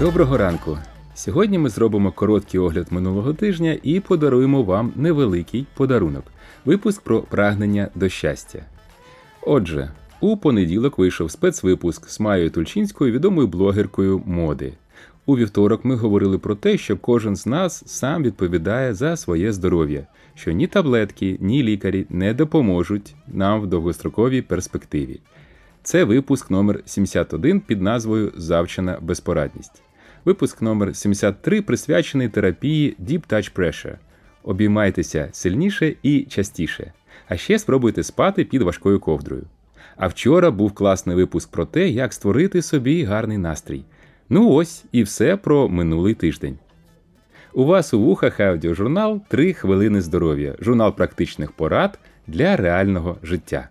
Доброго ранку! Сьогодні ми зробимо короткий огляд минулого тижня і подаруємо вам невеликий подарунок випуск про прагнення до щастя. Отже, у понеділок вийшов спецвипуск з Майою Тульчинською, відомою блогеркою моди. У вівторок ми говорили про те, що кожен з нас сам відповідає за своє здоров'я, що ні таблетки, ні лікарі не допоможуть нам в довгостроковій перспективі. Це випуск номер 71 під назвою Завчена безпорадність. Випуск номер 73 присвячений терапії Deep Touch Pressure. Обіймайтеся сильніше і частіше. А ще спробуйте спати під важкою ковдрою. А вчора був класний випуск про те, як створити собі гарний настрій. Ну ось і все про минулий тиждень. У вас у вухах аудіожурнал «3 хвилини здоров'я, журнал практичних порад для реального життя.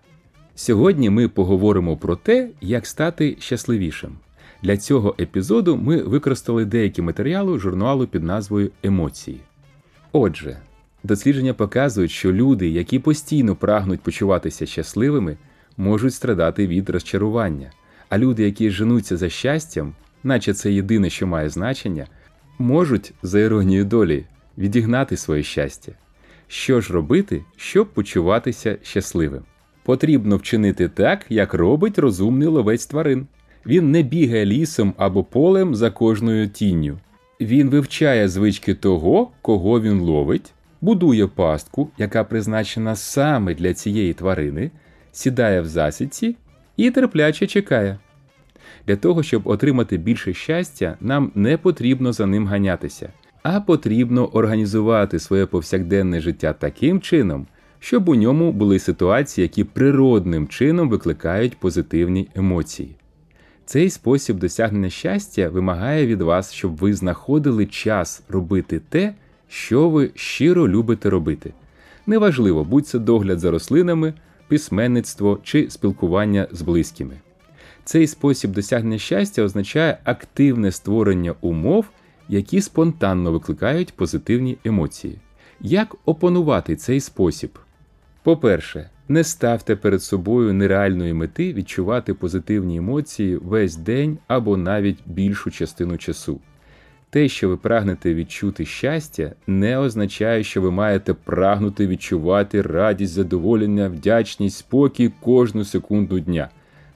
Сьогодні ми поговоримо про те, як стати щасливішим. Для цього епізоду ми використали деякі матеріали журналу під назвою Емоції. Отже, дослідження показують, що люди, які постійно прагнуть почуватися щасливими, можуть страдати від розчарування, а люди, які женуться за щастям, наче це єдине, що має значення, можуть, за іронією долі, відігнати своє щастя. Що ж робити, щоб почуватися щасливим? Потрібно вчинити так, як робить розумний ловець тварин. Він не бігає лісом або полем за кожною тінню. Він вивчає звички того, кого він ловить, будує пастку, яка призначена саме для цієї тварини, сідає в засідці і терпляче чекає. Для того, щоб отримати більше щастя, нам не потрібно за ним ганятися, а потрібно організувати своє повсякденне життя таким чином, щоб у ньому були ситуації, які природним чином викликають позитивні емоції. Цей спосіб досягнення щастя вимагає від вас, щоб ви знаходили час робити те, що ви щиро любите робити. Неважливо, будь це догляд за рослинами, письменництво чи спілкування з близькими. Цей спосіб досягнення щастя означає активне створення умов, які спонтанно викликають позитивні емоції. Як опанувати цей спосіб? По-перше, не ставте перед собою нереальної мети відчувати позитивні емоції весь день або навіть більшу частину часу. Те, що ви прагнете відчути щастя, не означає, що ви маєте прагнути відчувати радість, задоволення, вдячність, спокій кожну секунду дня.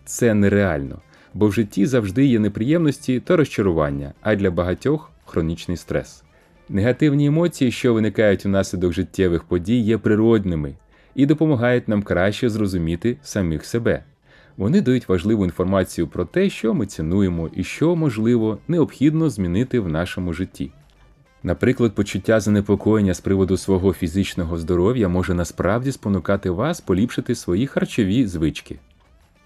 Це нереально, бо в житті завжди є неприємності та розчарування, а для багатьох хронічний стрес. Негативні емоції, що виникають внаслідок життєвих подій, є природними і допомагають нам краще зрозуміти самих себе. Вони дають важливу інформацію про те, що ми цінуємо і що, можливо, необхідно змінити в нашому житті. Наприклад, почуття занепокоєння з приводу свого фізичного здоров'я може насправді спонукати вас поліпшити свої харчові звички.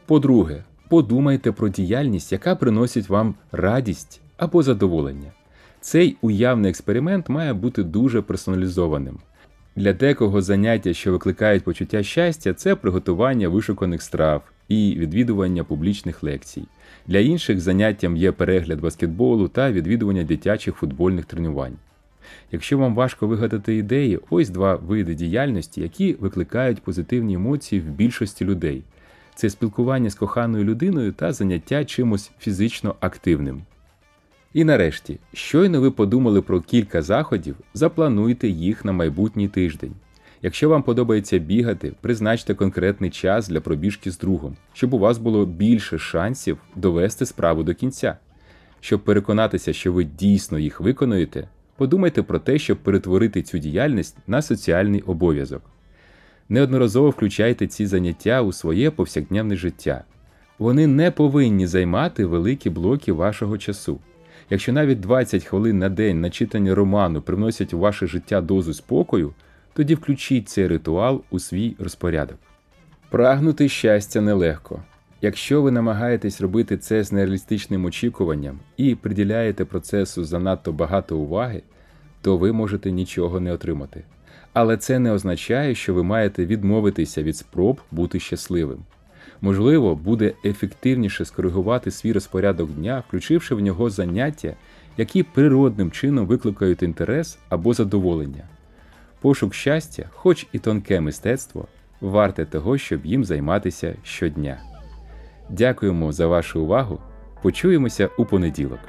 По-друге, подумайте про діяльність, яка приносить вам радість або задоволення. Цей уявний експеримент має бути дуже персоналізованим. Для декого заняття, що викликають почуття щастя, це приготування вишуканих страв і відвідування публічних лекцій. Для інших заняттям є перегляд баскетболу та відвідування дитячих футбольних тренувань. Якщо вам важко вигадати ідеї, ось два види діяльності, які викликають позитивні емоції в більшості людей: це спілкування з коханою людиною та заняття чимось фізично активним. І нарешті, щойно ви подумали про кілька заходів, заплануйте їх на майбутній тиждень. Якщо вам подобається бігати, призначте конкретний час для пробіжки з другом, щоб у вас було більше шансів довести справу до кінця. Щоб переконатися, що ви дійсно їх виконуєте, подумайте про те, щоб перетворити цю діяльність на соціальний обов'язок. Неодноразово включайте ці заняття у своє повсякденне життя. Вони не повинні займати великі блоки вашого часу. Якщо навіть 20 хвилин на день на читання роману приносять у ваше життя дозу спокою, тоді включіть цей ритуал у свій розпорядок. Прагнути щастя нелегко. Якщо ви намагаєтесь робити це з нереалістичним очікуванням і приділяєте процесу занадто багато уваги, то ви можете нічого не отримати. Але це не означає, що ви маєте відмовитися від спроб бути щасливим. Можливо, буде ефективніше скоригувати свій розпорядок дня, включивши в нього заняття, які природним чином викликають інтерес або задоволення. Пошук щастя, хоч і тонке мистецтво, варте того, щоб їм займатися щодня. Дякуємо за вашу увагу. Почуємося у понеділок.